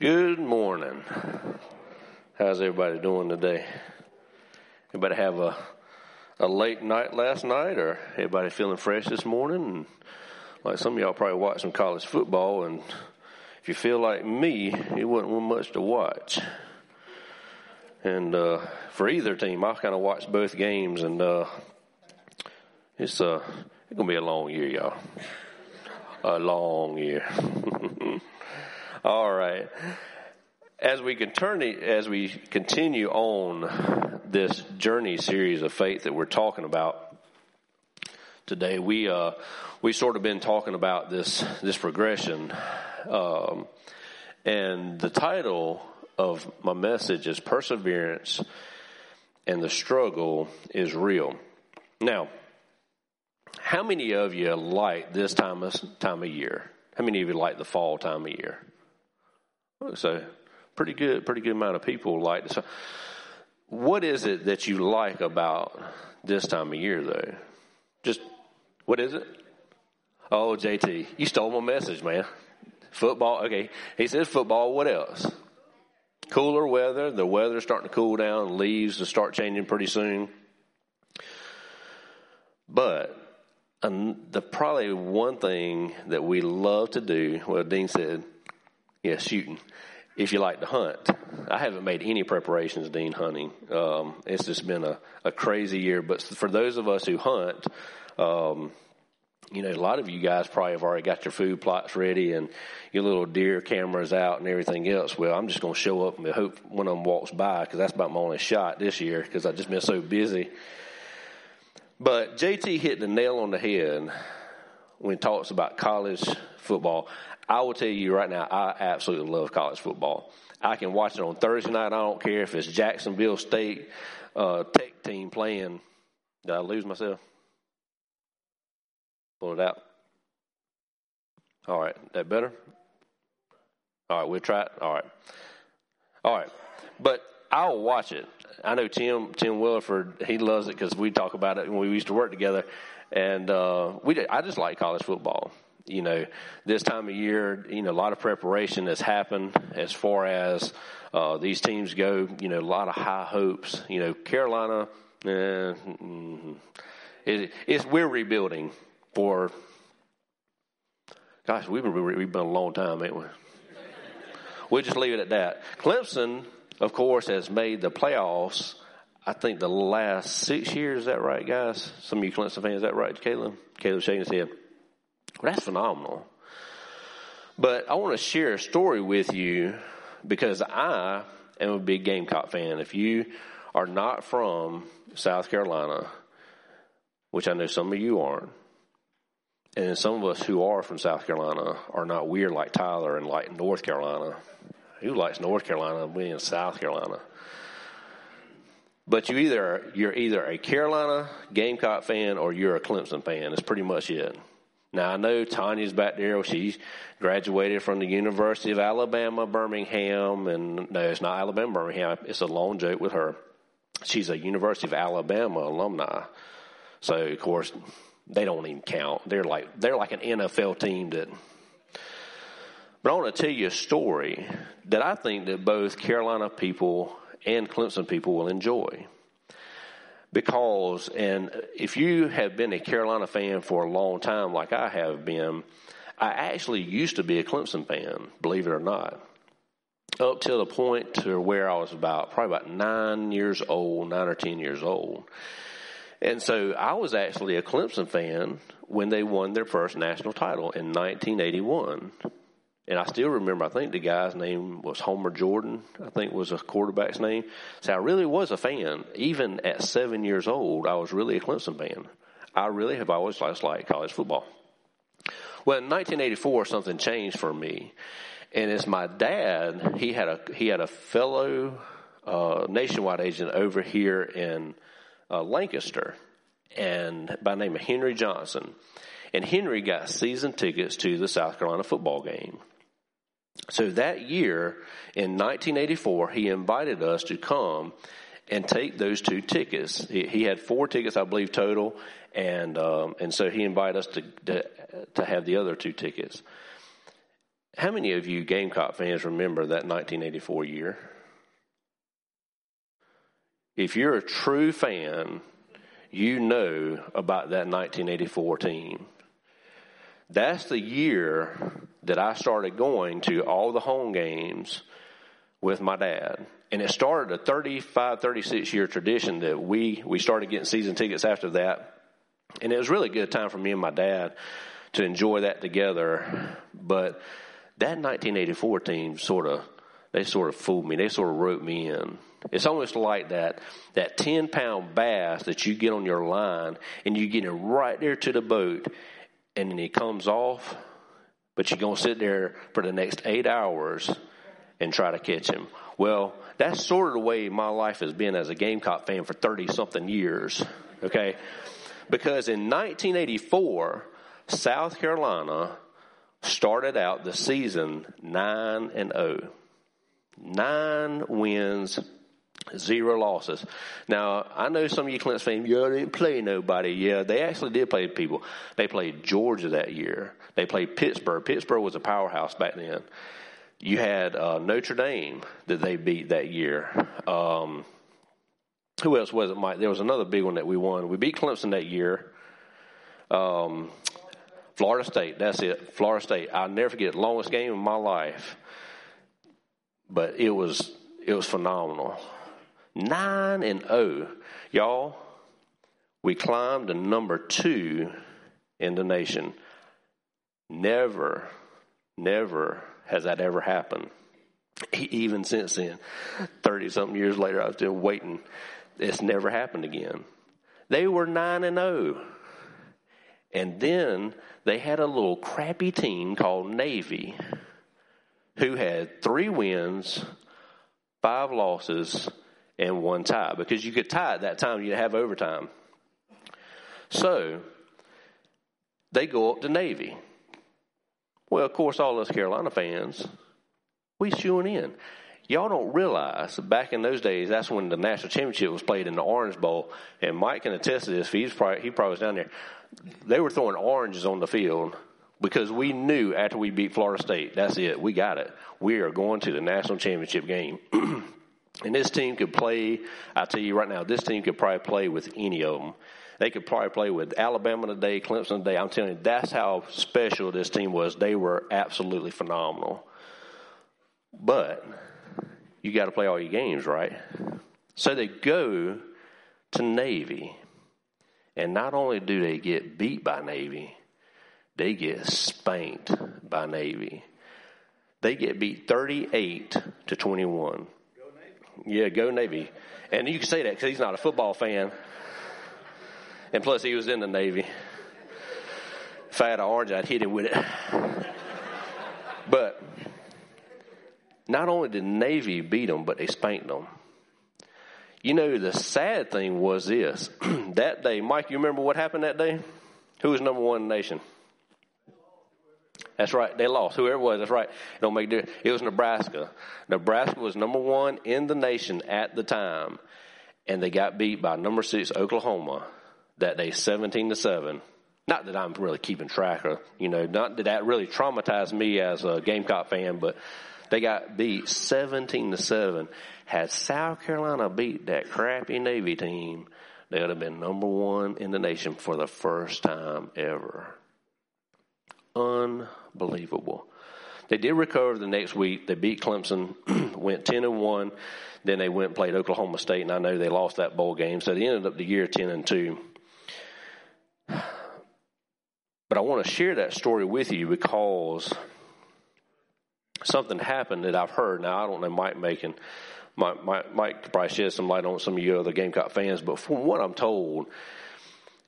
Good morning. How's everybody doing today? Everybody have a a late night last night, or everybody feeling fresh this morning? And like some of y'all probably watched some college football, and if you feel like me, it wasn't much to watch. And uh, for either team, I kind of watched both games, and uh, it's uh, it's gonna be a long year, y'all. A long year. All right. As we continue, as we continue on this journey series of faith that we're talking about today, we uh, we sort of been talking about this this progression, um, and the title of my message is perseverance, and the struggle is real. Now, how many of you like this time of time of year? How many of you like the fall time of year? So, pretty good, pretty good amount of people like this. What is it that you like about this time of year, though? Just what is it? Oh, JT, you stole my message, man. Football. Okay, he says football. What else? Cooler weather. The weather's starting to cool down. Leaves to start changing pretty soon. But the probably one thing that we love to do. Well, Dean said yeah, shooting. If you like to hunt, I haven't made any preparations, Dean, hunting. Um, it's just been a, a crazy year. But for those of us who hunt, um, you know, a lot of you guys probably have already got your food plots ready and your little deer cameras out and everything else. Well, I'm just going to show up and hope one of them walks by because that's about my only shot this year because I've just been so busy. But JT hit the nail on the head when he talks about college football. I will tell you right now, I absolutely love college football. I can watch it on Thursday night. I don't care if it's Jacksonville State uh, Tech team playing. Did I lose myself? Pull it out. All right, that better? All right, we'll try it. All right, all right, but I'll watch it. I know Tim Tim Williford. He loves it because we talk about it when we used to work together, and uh, we. I just like college football you know, this time of year, you know, a lot of preparation has happened as far as uh, these teams go. You know, a lot of high hopes. You know, Carolina, eh, mm, it, it's we're rebuilding for. Gosh, we've been been a long time, ain't we? we'll just leave it at that. Clemson, of course, has made the playoffs. I think the last six years. Is that right, guys? Some of you Clemson fans, is that right, Caleb? Caleb shaking his head. That's phenomenal. But I want to share a story with you because I am a big Gamecock fan. If you are not from South Carolina, which I know some of you aren't, and some of us who are from South Carolina are not weird like Tyler and like North Carolina. Who likes North Carolina We in South Carolina? But you either you're either a Carolina Gamecock fan or you're a Clemson fan. It's pretty much it. Now I know Tanya's back there. She graduated from the University of Alabama, Birmingham, and no, it's not Alabama, Birmingham. It's a long joke with her. She's a University of Alabama alumni. So of course they don't even count. They're like they're like an NFL team that. But I want to tell you a story that I think that both Carolina people and Clemson people will enjoy because, and if you have been a Carolina fan for a long time, like I have been, I actually used to be a Clemson fan, believe it or not. Up till the point to where I was about, probably about nine years old, nine or ten years old. And so I was actually a Clemson fan when they won their first national title in 1981. And I still remember, I think the guy's name was Homer Jordan, I think was a quarterback's name. So I really was a fan. Even at seven years old, I was really a Clemson fan. I really have always just liked college football. Well, in 1984, something changed for me. And it's my dad, he had a, he had a fellow, uh, nationwide agent over here in, uh, Lancaster and by name of Henry Johnson. And Henry got season tickets to the South Carolina football game. So that year in 1984, he invited us to come and take those two tickets. He, he had four tickets, I believe, total, and um, and so he invited us to, to to have the other two tickets. How many of you Gamecock fans remember that 1984 year? If you're a true fan, you know about that 1984 team. That's the year that I started going to all the home games with my dad. And it started a 35, 36 year tradition that we, we started getting season tickets after that. And it was really a good time for me and my dad to enjoy that together. But that 1984 team sort of, they sort of fooled me. They sort of wrote me in. It's almost like that, that 10 pound bass that you get on your line and you get it right there to the boat and then he comes off, but you're going to sit there for the next eight hours and try to catch him. Well, that's sort of the way my life has been as a Gamecock fan for 30 something years. Okay. Because in 1984, South Carolina started out the season 9 and 0. Nine wins, zero losses. Now, I know some of you Clemson fans, they didn't play nobody. Yeah, they actually did play people. They played Georgia that year. They played Pittsburgh. Pittsburgh was a powerhouse back then. You had uh, Notre Dame that they beat that year. Um, who else was it, Mike? There was another big one that we won. We beat Clemson that year. Um, Florida State, that's it. Florida State. I'll never forget, longest game of my life. But it was it was phenomenal. Nine and oh. Y'all, we climbed to number two in the nation. Never, never has that ever happened. Even since then, 30 something years later, I was still waiting. It's never happened again. They were 9 and 0. And then they had a little crappy team called Navy who had three wins, five losses, and one tie. Because you could tie at that time, you'd have overtime. So they go up to Navy. Well, of course, all us Carolina fans, we shooing in. Y'all don't realize back in those days, that's when the national championship was played in the Orange Bowl, and Mike can attest to this. He's probably, he probably was down there. They were throwing oranges on the field because we knew after we beat Florida State, that's it, we got it. We are going to the national championship game. and this team could play, I tell you right now, this team could probably play with any of them. They could probably play with Alabama today, Clemson today. I'm telling you, that's how special this team was. They were absolutely phenomenal. But you got to play all your games, right? So they go to Navy. And not only do they get beat by Navy, they get spanked by Navy. They get beat 38 to 21. Yeah, go Navy. And you can say that because he's not a football fan. And plus, he was in the Navy. If I had an orange, I'd hit him with it. but not only did Navy beat them, but they spanked them. You know, the sad thing was this. that day, Mike, you remember what happened that day? Who was number one in the nation? That's right. They lost. Whoever it was, that's right. It don't make. It was Nebraska. Nebraska was number one in the nation at the time, and they got beat by number six Oklahoma that day, seventeen to seven. Not that I'm really keeping track of, you know, not that that really traumatized me as a Gamecock fan, but they got beat seventeen to seven. Had South Carolina beat that crappy Navy team, they would have been number one in the nation for the first time ever. Unbelievable. They did recover the next week. They beat Clemson, went 10 and 1. Then they went and played Oklahoma State, and I know they lost that bowl game. So they ended up the year 10 and 2. But I want to share that story with you because something happened that I've heard. Now, I don't know Mike making. Mike, Mike, Mike probably shed some light on some of you other Gamecock fans, but from what I'm told,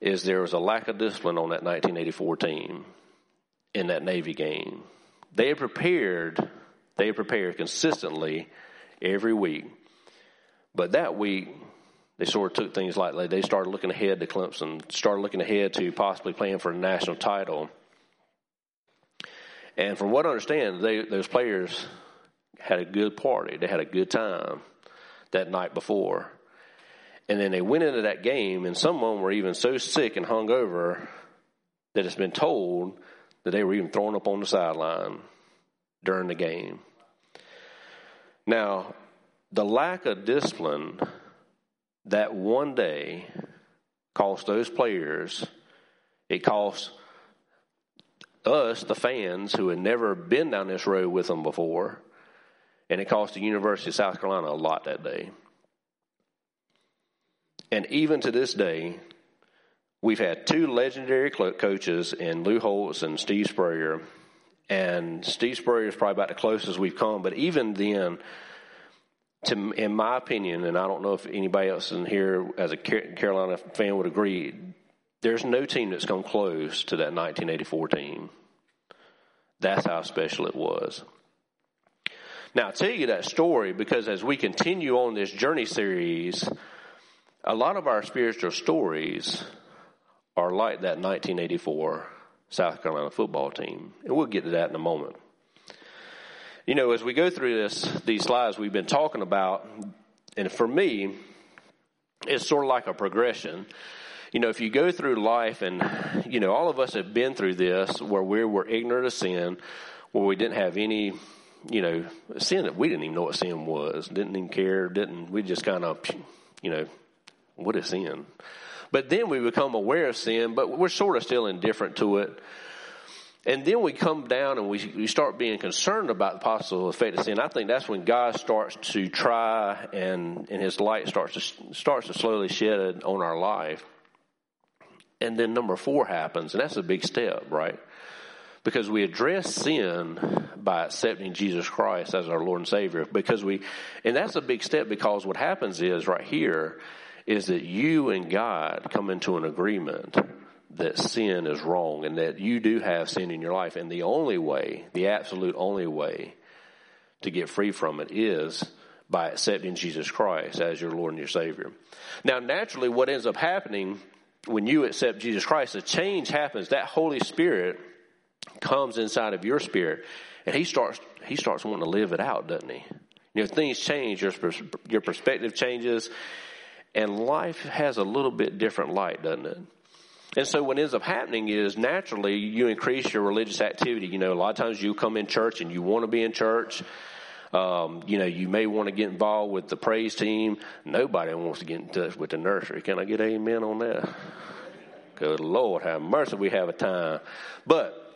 is there was a lack of discipline on that 1984 team in that Navy game. They prepared, they prepared consistently every week. But that week, they sort of took things lightly. They started looking ahead to Clemson, started looking ahead to possibly playing for a national title. And from what I understand, they, those players had a good party. They had a good time that night before. And then they went into that game, and some of them were even so sick and hungover that it's been told that they were even thrown up on the sideline. during the game. Now, the lack of discipline that one day cost those players, it cost us, the fans, who had never been down this road with them before, and it cost the University of South Carolina a lot that day. And even to this day, we've had two legendary coaches in Lou Holtz and Steve Spurrier. And Steve Spurrier is probably about the closest we've come. But even then, to, in my opinion, and I don't know if anybody else in here as a Carolina fan would agree, there's no team that's come close to that 1984 team. That's how special it was. Now, I'll tell you that story because as we continue on this journey series, a lot of our spiritual stories are like that 1984 South Carolina football team. And we'll get to that in a moment. You know, as we go through this, these slides we've been talking about, and for me, it's sort of like a progression. You know, if you go through life and, you know, all of us have been through this where we were ignorant of sin, where we didn't have any, you know, sin that we didn't even know what sin was, didn't even care, didn't, we just kind of, you know, what is sin? But then we become aware of sin, but we're sort of still indifferent to it. And then we come down and we, we start being concerned about the possible effect of sin. I think that's when God starts to try and, and his light starts to, starts to slowly shed on our life. And then number four happens, and that's a big step, right? Because we address sin by accepting Jesus Christ as our Lord and Savior. Because we, and that's a big step because what happens is right here is that you and God come into an agreement that sin is wrong and that you do have sin in your life. And the only way, the absolute only way to get free from it is by accepting Jesus Christ as your Lord and your Savior. Now, naturally, what ends up happening when you accept Jesus Christ, a change happens. That Holy Spirit comes inside of your spirit and he starts, he starts wanting to live it out, doesn't he? You know, things change, your, your perspective changes, and life has a little bit different light, doesn't it? And so what ends up happening is naturally you increase your religious activity. You know, a lot of times you come in church and you want to be in church. Um, you know, you may want to get involved with the praise team. Nobody wants to get in touch with the nursery. Can I get amen on that? Good Lord, have mercy. We have a time. But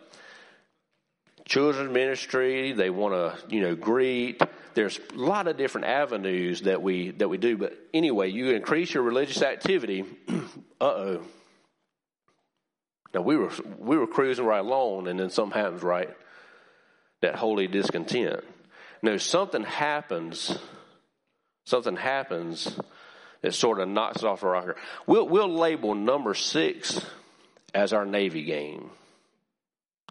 children's ministry, they want to, you know, greet there's a lot of different avenues that we that we do. But anyway, you increase your religious activity. uh oh. Now we were we were cruising right along, and then something happens, right? That holy discontent. No, something happens. Something happens that sort of knocks it off a rocker. We'll we'll label number six as our Navy game.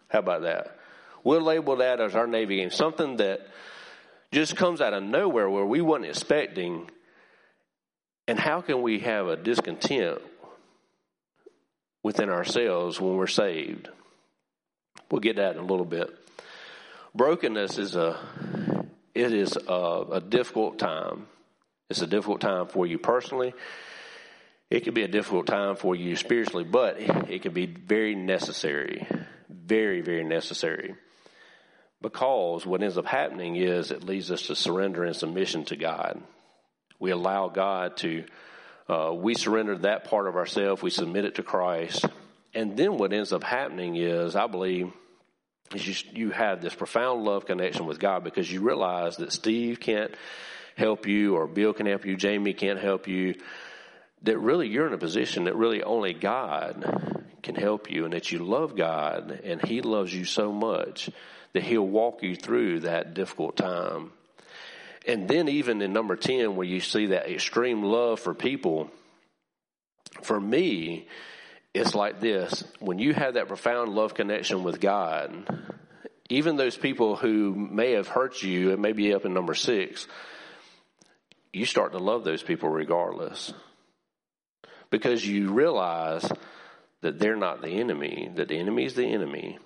How about that? We'll label that as our Navy game. Something that just comes out of nowhere where we weren't expecting. And how can we have a discontent within ourselves when we're saved? We'll get that in a little bit. Brokenness is a it is a, a difficult time. It's a difficult time for you personally. It can be a difficult time for you spiritually, but it can be very necessary. Very, very necessary. Because what ends up happening is it leads us to surrender and submission to God. We allow God to, uh, we surrender that part of ourselves, we submit it to Christ. And then what ends up happening is, I believe, is you, you have this profound love connection with God because you realize that Steve can't help you or Bill can help you, Jamie can't help you. That really you're in a position that really only God can help you and that you love God and He loves you so much that He'll walk you through that difficult time. And then, even in number 10, where you see that extreme love for people, for me, it's like this when you have that profound love connection with God, even those people who may have hurt you, it may be up in number six, you start to love those people regardless. Because you realize that they're not the enemy, that the enemy is the enemy,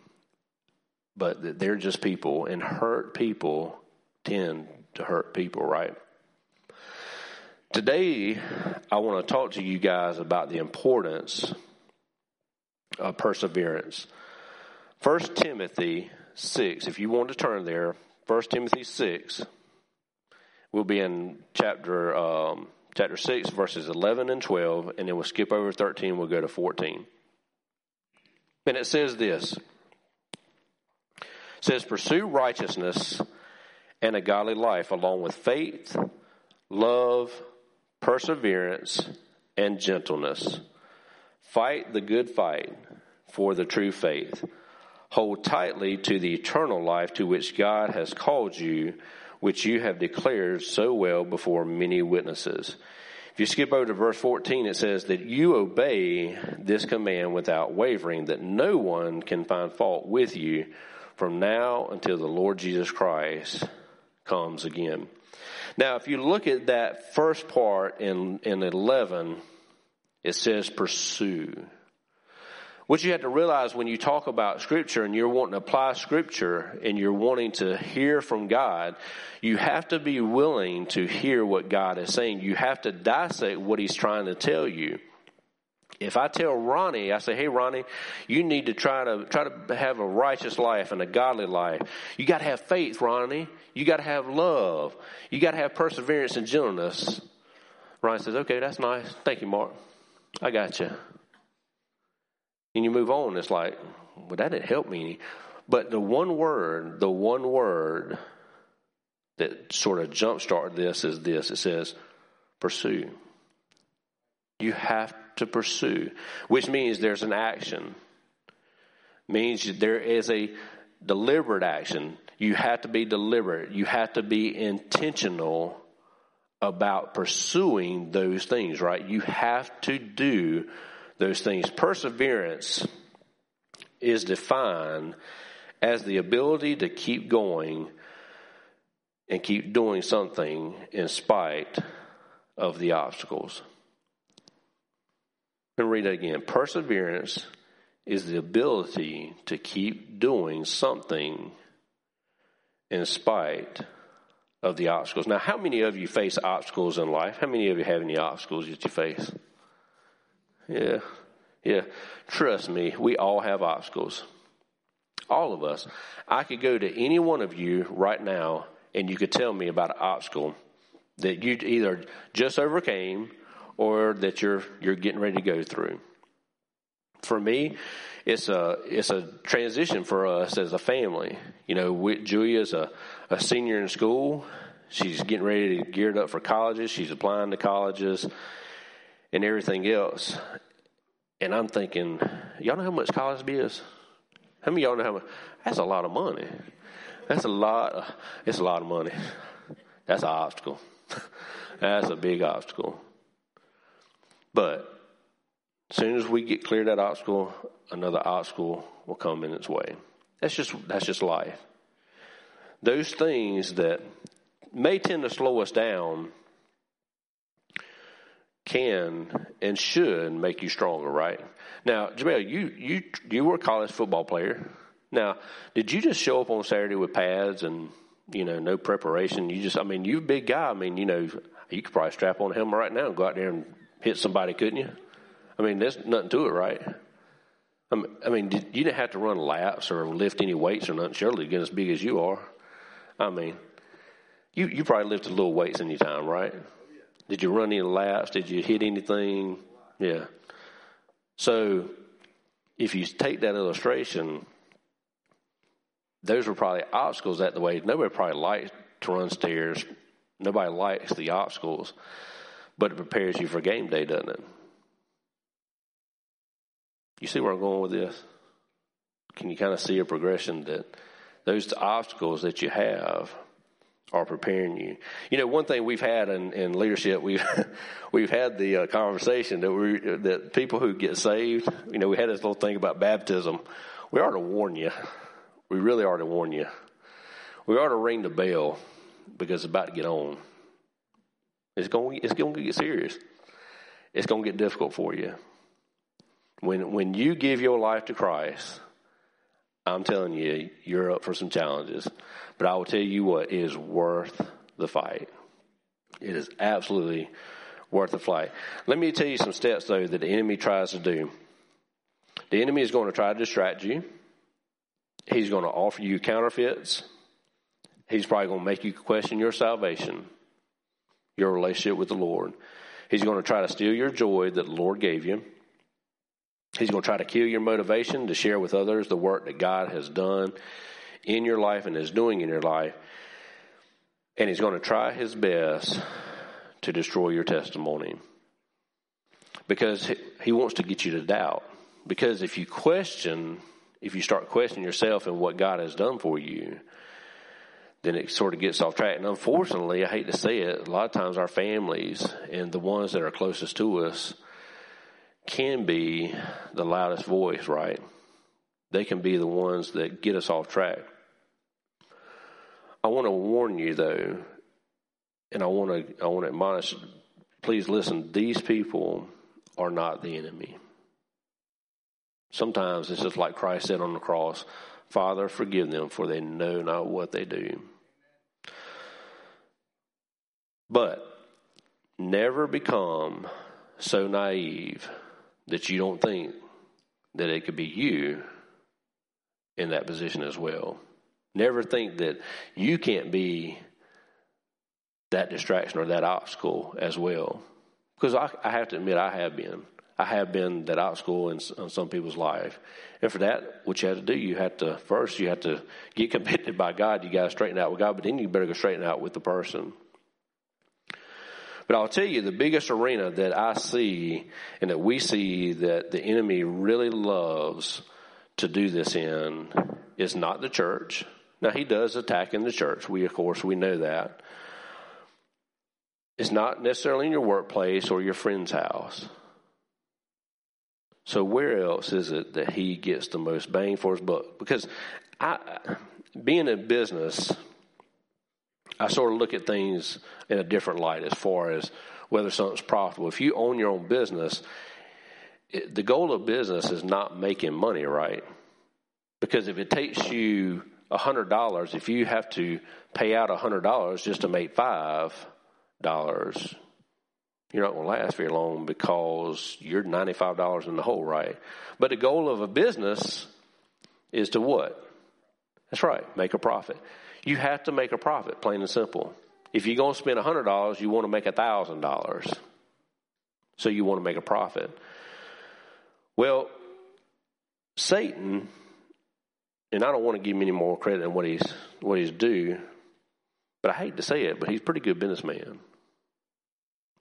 but they're just people, and hurt people tend to hurt people, right? Today, I want to talk to you guys about the importance of perseverance. First Timothy 6, if you want to turn there, 1 Timothy 6, we'll be in chapter, um, chapter 6, verses 11 and 12, and then we'll skip over 13, we'll go to 14. And it says this says, Pursue righteousness and a godly life, along with faith, love, perseverance, and gentleness. Fight the good fight for the true faith. Hold tightly to the eternal life to which God has called you, which you have declared so well before many witnesses. If you skip over to verse 14, it says that you obey this command without wavering, that no one can find fault with you from now until the Lord Jesus Christ comes again. Now, if you look at that first part in, in 11, it says pursue. What you have to realize when you talk about scripture and you're wanting to apply scripture and you're wanting to hear from God, you have to be willing to hear what God is saying. You have to dissect what he's trying to tell you. If I tell Ronnie, I say, "Hey Ronnie, you need to try to try to have a righteous life and a godly life. You got to have faith, Ronnie. You got to have love. You got to have perseverance and gentleness." Ronnie says, "Okay, that's nice. Thank you, Mark. I got you." And you move on. It's like, well, that didn't help me any. But the one word, the one word that sort of jumpstarted this is this. It says, pursue. You have to pursue, which means there's an action. Means there is a deliberate action. You have to be deliberate. You have to be intentional about pursuing those things, right? You have to do those things. Perseverance is defined as the ability to keep going and keep doing something in spite of the obstacles. And read it again. Perseverance is the ability to keep doing something in spite of the obstacles. Now, how many of you face obstacles in life? How many of you have any obstacles that you face? Yeah, yeah. Trust me, we all have obstacles. All of us. I could go to any one of you right now and you could tell me about an obstacle that you either just overcame or that you're you're getting ready to go through. For me, it's a it's a transition for us as a family. You know, we, Julia's a, a senior in school. She's getting ready to geared up for colleges. She's applying to colleges and everything else. And I'm thinking, y'all know how much college is? How many y'all know how much? That's a lot of money. That's a lot. Of, it's a lot of money. That's an obstacle. That's a big obstacle. But as soon as we get clear that obstacle, another obstacle will come in its way. That's just that's just life. Those things that may tend to slow us down can and should make you stronger, right? Now, Jamel, you you you were a college football player. Now, did you just show up on Saturday with pads and you know no preparation? You just, I mean, you're a big guy. I mean, you know, you could probably strap on a helmet right now and go out there and hit somebody, couldn't you? I mean, there's nothing to it, right? I mean, did, you didn't have to run laps or lift any weights or nothing. Surely, get as big as you are. I mean, you you probably lifted little weights any time, right? Did you run any laps? Did you hit anything? Yeah. So if you take that illustration, those were probably obstacles that the way. Nobody probably likes to run stairs. Nobody likes the obstacles, but it prepares you for game day, doesn't it? You see where I'm going with this? Can you kind of see a progression that those obstacles that you have are preparing you. You know, one thing we've had in, in leadership, we've we've had the uh, conversation that we that people who get saved, you know, we had this little thing about baptism. We ought to warn you. We really ought to warn you. We ought to ring the bell because it's about to get on. It's going it's going to get serious. It's going to get difficult for you. When when you give your life to Christ, I'm telling you, you're up for some challenges. But I will tell you what is worth the fight. It is absolutely worth the fight. Let me tell you some steps, though, that the enemy tries to do. The enemy is going to try to distract you. He's going to offer you counterfeits. He's probably going to make you question your salvation, your relationship with the Lord. He's going to try to steal your joy that the Lord gave you. He's going to try to kill your motivation to share with others the work that God has done in your life and is doing in your life. And he's going to try his best to destroy your testimony because he wants to get you to doubt. Because if you question, if you start questioning yourself and what God has done for you, then it sort of gets off track. And unfortunately, I hate to say it, a lot of times our families and the ones that are closest to us can be the loudest voice, right? They can be the ones that get us off track. I want to warn you though, and I want to I want to admonish. Please listen. These people are not the enemy. Sometimes it's just like Christ said on the cross Father, forgive them, for they know not what they do. But never become so naive that you don't think that it could be you in that position as well. Never think that you can't be that distraction or that obstacle as well. Because I, I have to admit, I have been. I have been that obstacle in, in some people's life. And for that, what you had to do, you had to, first, you had to get convicted by God. You got to straighten out with God, but then you better go straighten out with the person. But I'll tell you, the biggest arena that I see and that we see that the enemy really loves to do this in is not the church. Now, he does attack in the church. We, of course, we know that. It's not necessarily in your workplace or your friend's house. So where else is it that he gets the most bang for his buck? Because I, being in business, I sort of look at things in a different light as far as whether something's profitable. If you own your own business, it, the goal of business is not making money, right? Because if it takes you hundred dollars, if you have to pay out hundred dollars just to make five, dollars, you're not going to last very long because you're $95 in the hole, right? But the goal of a business is to what? That's right, make a profit. You have to make a profit, plain and simple. If you're going to spend $100, you want to make $1,000. So you want to make a profit. Well, Satan, and I don't want to give him any more credit than what he's what he's due, but I hate to say it, but he's a pretty good businessman.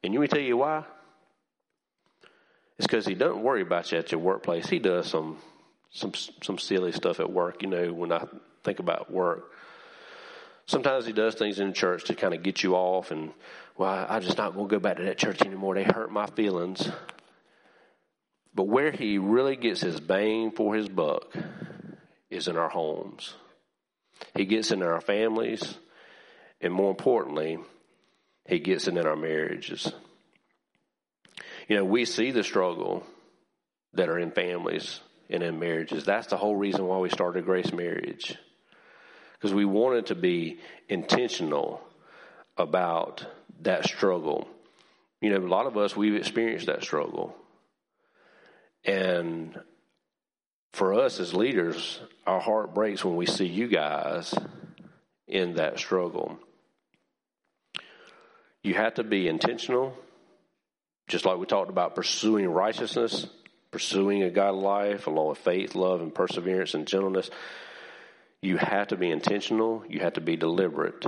And you me tell you why? It's because he doesn't worry about you at your workplace. He does some some some silly stuff at work. You know, when I think about work, sometimes he does things in church to kind of get you off. And well, I'm just not going to go back to that church anymore. They hurt my feelings. But where he really gets his bang for his buck is in our homes. He gets in our families, and more importantly, he gets it in our marriages. You know, we see the struggle that are in families and in marriages. That's the whole reason why we started Grace Marriage. Because we wanted to be intentional about that struggle. You know, a lot of us, we've experienced that struggle. And for us as leaders, our heart breaks when we see you guys in that struggle. You have to be intentional, just like we talked about pursuing righteousness, pursuing a God life along with faith, love, and perseverance and gentleness. You have to be intentional, you have to be deliberate,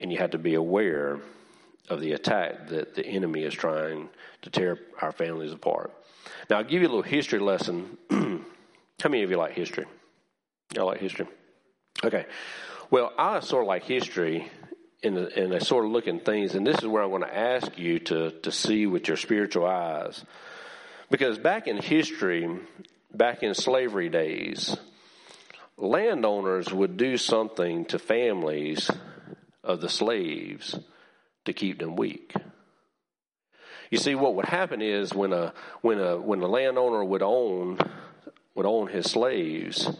and you have to be aware of the attack that the enemy is trying to tear our families apart. Now, I'll give you a little history lesson. How many of you like history? Y'all like history? Okay. Well, I sort of like history in a, in a sort of looking things, and this is where I'm going to ask you to, to see with your spiritual eyes. Because back in history, back in slavery days, landowners would do something to families of the slaves to keep them weak. You see, what would happen is when a when a when a landowner would own would own his slaves, of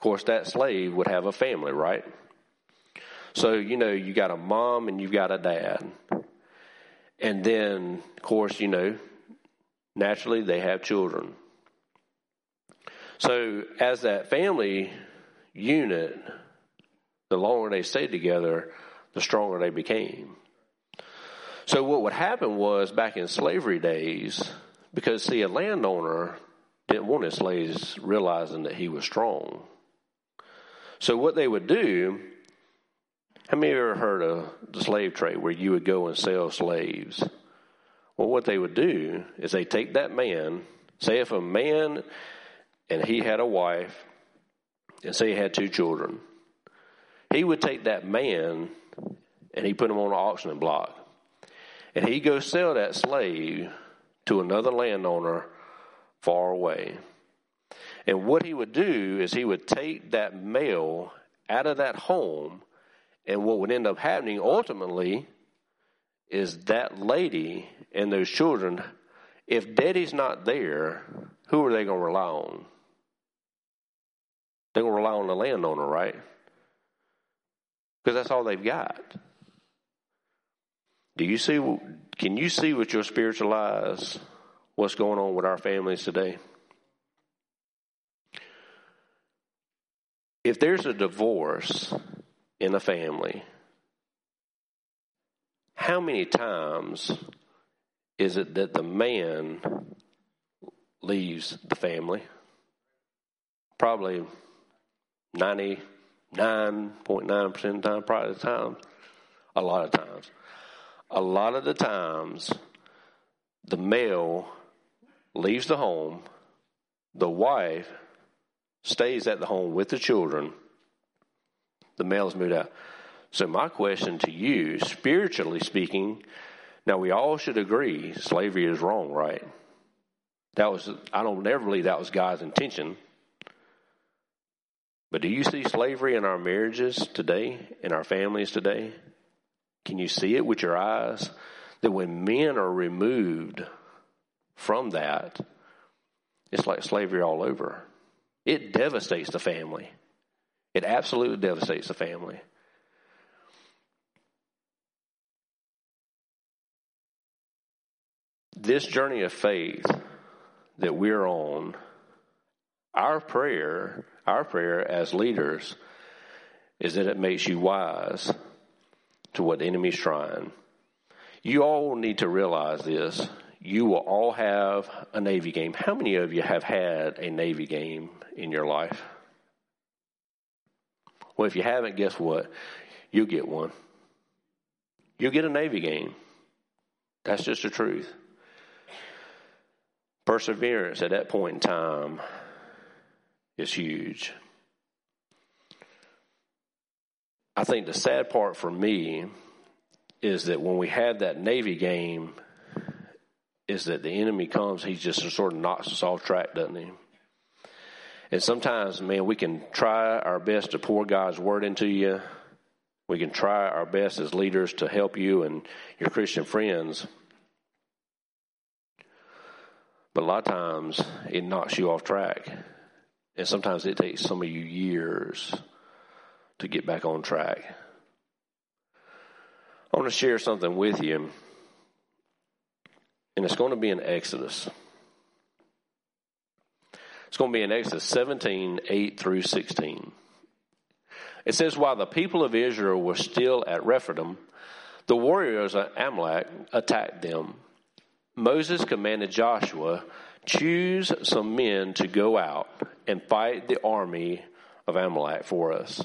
course that slave would have a family, right? So, you know, you got a mom and you've got a dad. And then, of course, you know, naturally they have children. So, as that family unit, the longer they stayed together, the stronger they became. So what would happen was back in slavery days, because see, a landowner didn't want his slaves realizing that he was strong. So what they would do, how many of you ever heard of the slave trade where you would go and sell slaves? Well, what they would do is they take that man, say if a man and he had a wife, and say he had two children, he would take that man and he put him on an auction block. And he go sell that slave to another landowner far away. And what he would do is he would take that male out of that home, and what would end up happening ultimately is that lady and those children, if daddy's not there, who are they going to rely on? They're going to rely on the landowner, right? Because that's all they've got. Do you see? Can you see with your spiritual eyes what's going on with our families today? If there's a divorce in a family, how many times is it that the man leaves the family? Probably 99.9% of the time, probably the time, a lot of times. A lot of the times, the male leaves the home, the wife stays at the home with the children, the male's moved out. So, my question to you, spiritually speaking, now we all should agree slavery is wrong, right? That was, I don't ever believe that was God's intention. But do you see slavery in our marriages today, in our families today? Can you see it with your eyes? That when men are removed from that, it's like slavery all over. It devastates the family. It absolutely devastates the family. This journey of faith that we're on, our prayer, our prayer as leaders, is that it makes you wise to what the enemy's trying. You all need to realize this. You will all have a Navy game. How many of you have had a Navy game in your life? Well, if you haven't, guess what? You'll get one. You'll get a Navy game. That's just the truth. Perseverance at that point in time is huge. I think the sad part for me is that when we had that Navy game, is that the enemy comes, he just sort of knocks us off track, doesn't he? And sometimes, man, we can try our best to pour God's word into you. We can try our best as leaders to help you and your Christian friends. But a lot of times it knocks you off track. And sometimes it takes some of you years to get back on track. I want to share something with you, and it's going to be in Exodus. It's going to be in Exodus 17, 8 through 16. It says, While the people of Israel were still at Rephidim, the warriors of Amalek attacked them. Moses commanded Joshua, Choose some men to go out and fight the army of Amalek for us.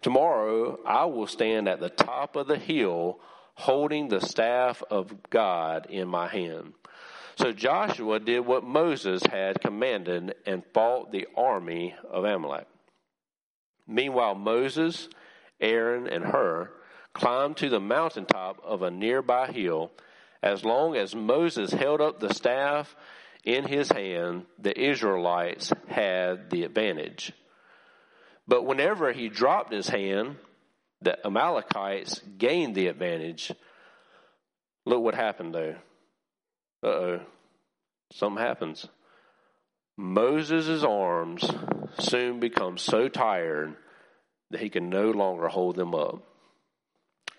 Tomorrow I will stand at the top of the hill holding the staff of God in my hand. So Joshua did what Moses had commanded and fought the army of Amalek. Meanwhile, Moses, Aaron, and Hur climbed to the mountaintop of a nearby hill. As long as Moses held up the staff in his hand, the Israelites had the advantage. But whenever he dropped his hand, the Amalekites gained the advantage. Look what happened though. Uh oh. Something happens. Moses' arms soon become so tired that he can no longer hold them up.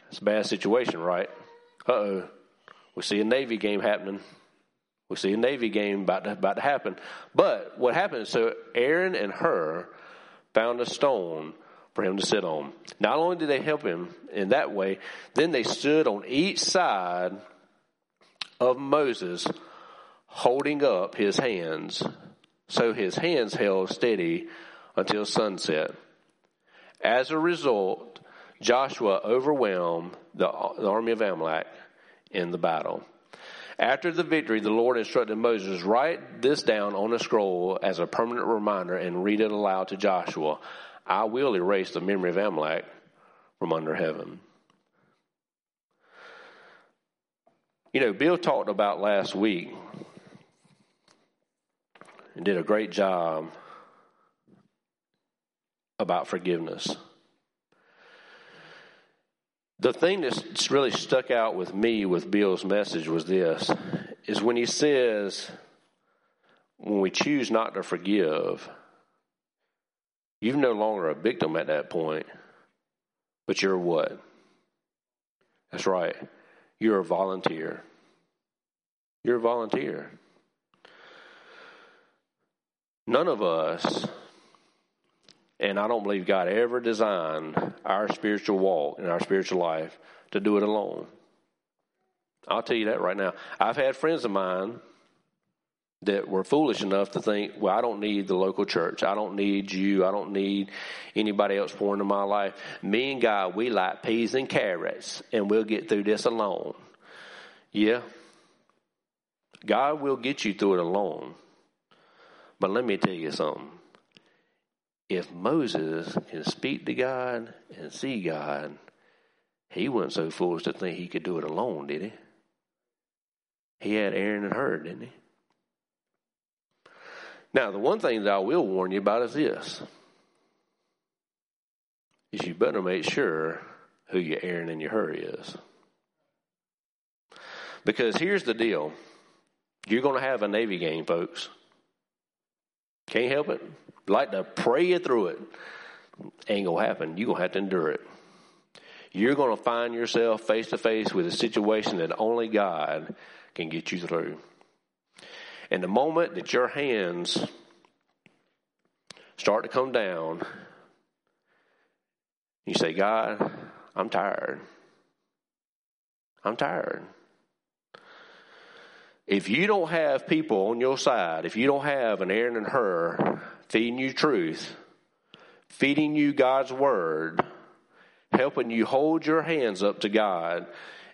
It's a bad situation, right? Uh oh. We see a Navy game happening. We see a Navy game about to, about to happen. But what happened, so Aaron and Hur found a stone for him to sit on. Not only did they help him in that way, then they stood on each side of Moses, holding up his hands, so his hands held steady until sunset. As a result, Joshua overwhelmed the, the army of Amalek in the battle. After the victory, the Lord instructed Moses, write this down on a scroll as a permanent reminder and read it aloud to Joshua. I will erase the memory of Amalek from under heaven. You know, Bill talked about last week and did a great job about forgiveness. The thing that's really stuck out with me with Bill's message was this is when he says, when we choose not to forgive, you're no longer a victim at that point, but you're what? That's right. You're a volunteer. You're a volunteer. None of us, and I don't believe God ever designed our spiritual walk and our spiritual life to do it alone. I'll tell you that right now. I've had friends of mine that were foolish enough to think, well, I don't need the local church. I don't need you. I don't need anybody else pouring into my life. Me and God, we like peas and carrots, and we'll get through this alone. Yeah. God will get you through it alone. But let me tell you something. If Moses can speak to God and see God, he wasn't so foolish to think he could do it alone, did he? He had Aaron and Hur, didn't he? Now, the one thing that I will warn you about is this. Is you better make sure who your Aaron and your Hur is. Because here's the deal. You're going to have a Navy game, folks. Can't help it. Like to pray you through it. Ain't going to happen. You're going to have to endure it. You're going to find yourself face to face with a situation that only God can get you through. And the moment that your hands start to come down, you say, God, I'm tired. I'm tired. If you don't have people on your side, if you don't have an Aaron and Hur feeding you truth, feeding you God's word, helping you hold your hands up to God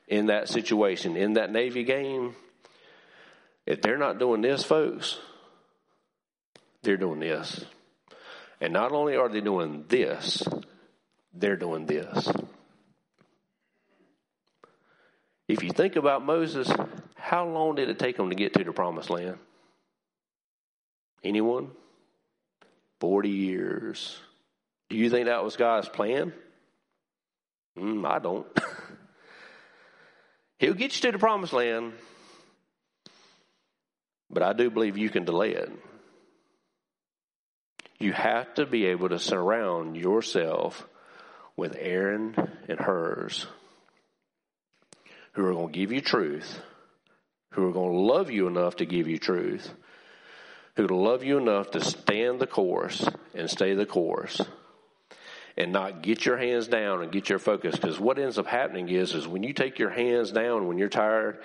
in that situation, in that Navy game, if they're not doing this, folks, they're doing this. And not only are they doing this, they're doing this. If you think about Moses, how long did it take him to get to the promised land? Anyone? 40 years. Do you think that was God's plan? Mm, I don't. He'll get you to the promised land, but I do believe you can delay it. You have to be able to surround yourself with Aaron and Hurs who are going to give you truth, who are going to love you enough to give you truth, who love you enough to stand the course and stay the course and not get your hands down and get your focus because what ends up happening is is when you take your hands down when you're tired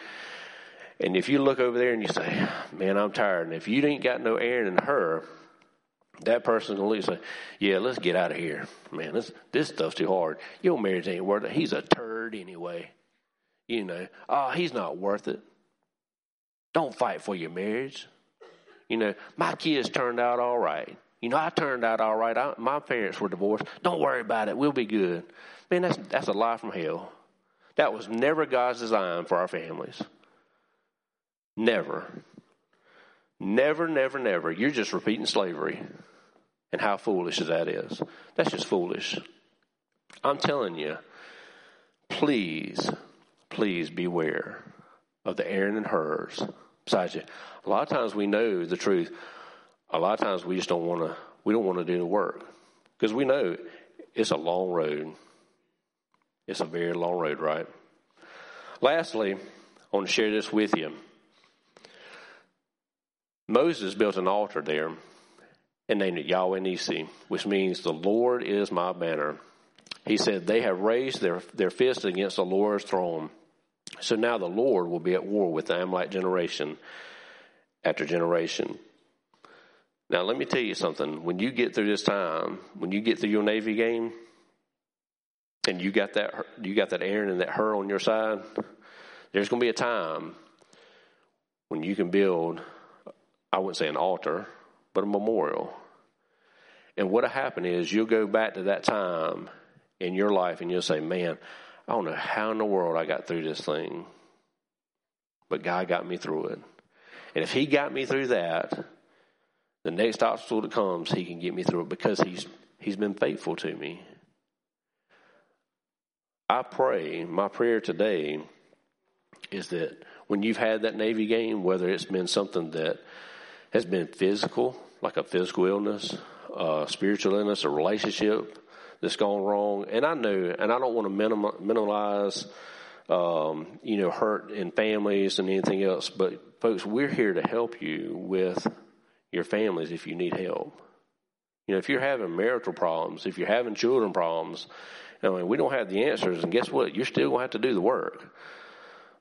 and if you look over there and you say, man, I'm tired. And if you ain't got no Aaron and Hur, that person's going to say, yeah, let's get out of here. Man, this, this stuff's too hard. Your marriage ain't worth it. He's a turd anyway. You know, oh, he's not worth it. Don't fight for your marriage. You know, my kids turned out all right. You know, I turned out all right. I, my parents were divorced. Don't worry about it. We'll be good. Man, that's, that's a lie from hell. That was never God's design for our families. Never. Never, never, never. You're just repeating slavery. And how foolish that is. That's just foolish. I'm telling you, please, please beware of the Aaron and Hurs beside you. A lot of times we know the truth. A lot of times we just don't want to. We don't want to do the work because we know it's a long road. It's a very long road, right? Lastly, I want to share this with you. Moses built an altar there, and named it Yahweh Nissi, which means the Lord is my banner. He said, They have raised their, their fist against the Lord's throne. So now the Lord will be at war with the Amalek generation after generation. Now, let me tell you something. When you get through this time, when you get through your Navy game, and you got that you got that Aaron and that Hur on your side, there's going to be a time when you can build, I wouldn't say an altar, but a memorial. And what'll happen is you'll go back to that time in your life and you'll say, man, I don't know how in the world I got through this thing, but God got me through it. And if He got me through that, the next obstacle that comes, He can get me through it because He's He's been faithful to me. I pray, my prayer today is that when you've had that Navy game, whether it's been something that has been physical, like a physical illness, a spiritual illness, a relationship that's gone wrong, and I know, and I don't want to minimize, um, you know, hurt in families and anything else, but folks, we're here to help you with your families if you need help. You know, if you're having marital problems, if you're having children problems, I mean, we don't have the answers, and guess what? You're still going to have to do the work.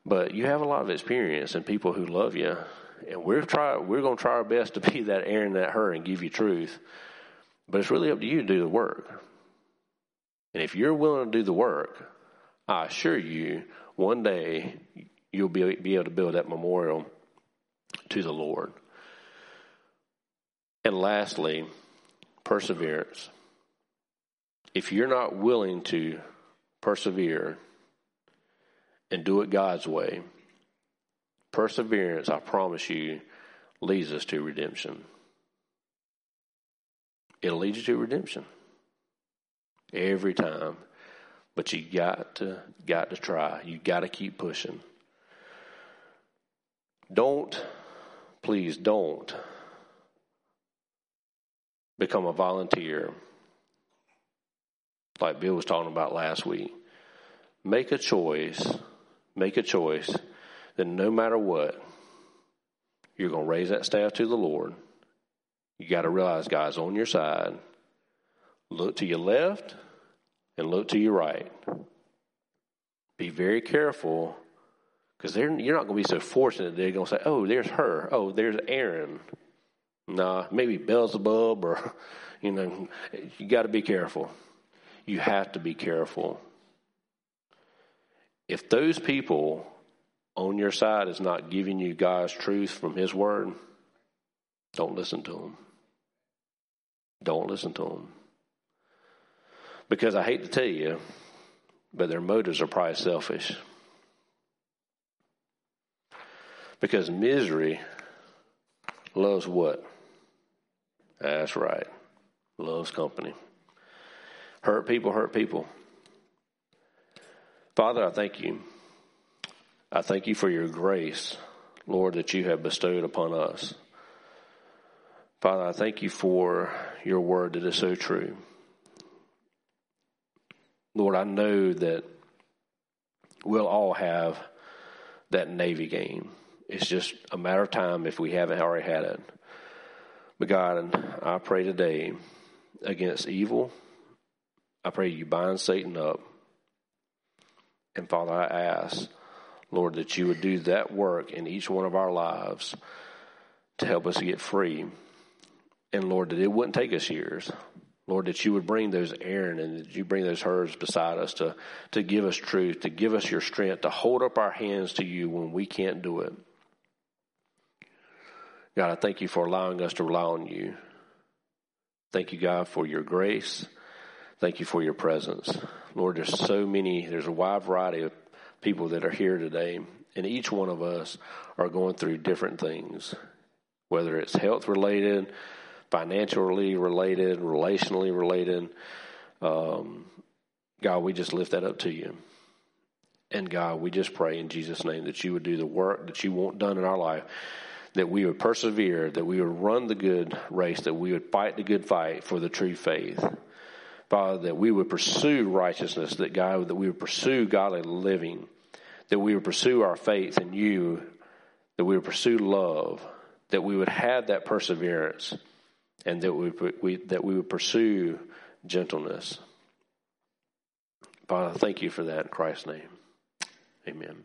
But you have a lot of experience and people who love you, and we're try we're going to try our best to be that Aaron, that Hur, and give you truth. But it's really up to you to do the work. And if you're willing to do the work, I assure you, one day you'll be, be able to build that memorial to the Lord. And lastly, perseverance if you're not willing to persevere and do it God's way, perseverance, I promise you, leads us to redemption. It'll lead you to redemption every time. But you got to got to try. You got to keep pushing. Don't please don't become a volunteer like Bill was talking about last week. Make a choice, make a choice that no matter what, you're going to raise that staff to the Lord. You got to realize God's on your side. Look to your left and look to your right. Be very careful because you're not going to be so fortunate that they're going to say, oh, there's Hur. Oh, there's Aaron. Nah, maybe Beelzebub or, you know, you got to be careful you have to be careful. If those people on your side is not giving you God's truth from His Word, don't listen to them. Don't listen to them. Because I hate to tell you, but their motives are probably selfish. Because misery loves what? That's right. Loves company. Hurt people hurt people. Father, I thank you. I thank you for your grace, Lord, that you have bestowed upon us. Father, I thank you for your word that is so true. Lord, I know that we'll all have that Navy game. It's just a matter of time if we haven't already had it. But God, I pray today against evil I pray you bind Satan up. And Father, I ask, Lord, that you would do that work in each one of our lives to help us get free. And Lord, that it wouldn't take us years. Lord, that you would bring those Aaron and that you bring those Hurs beside us to, to give us truth, to give us your strength, to hold up our hands to you when we can't do it. God, I thank you for allowing us to rely on you. Thank you, God, for your grace. Thank you for your presence. Lord, there's so many, there's a wide variety of people that are here today, and each one of us are going through different things, whether it's health related, financially related, relationally related. Um, God, we just lift that up to you. And God, we just pray in Jesus' name that you would do the work that you want done in our life, that we would persevere, that we would run the good race, that we would fight the good fight for the true faith. Father, that we would pursue righteousness, that God, that we would pursue godly living, that we would pursue our faith in you, that we would pursue love, that we would have that perseverance, and that we, we that we would pursue gentleness. Father, thank you for that in Christ's name. Amen.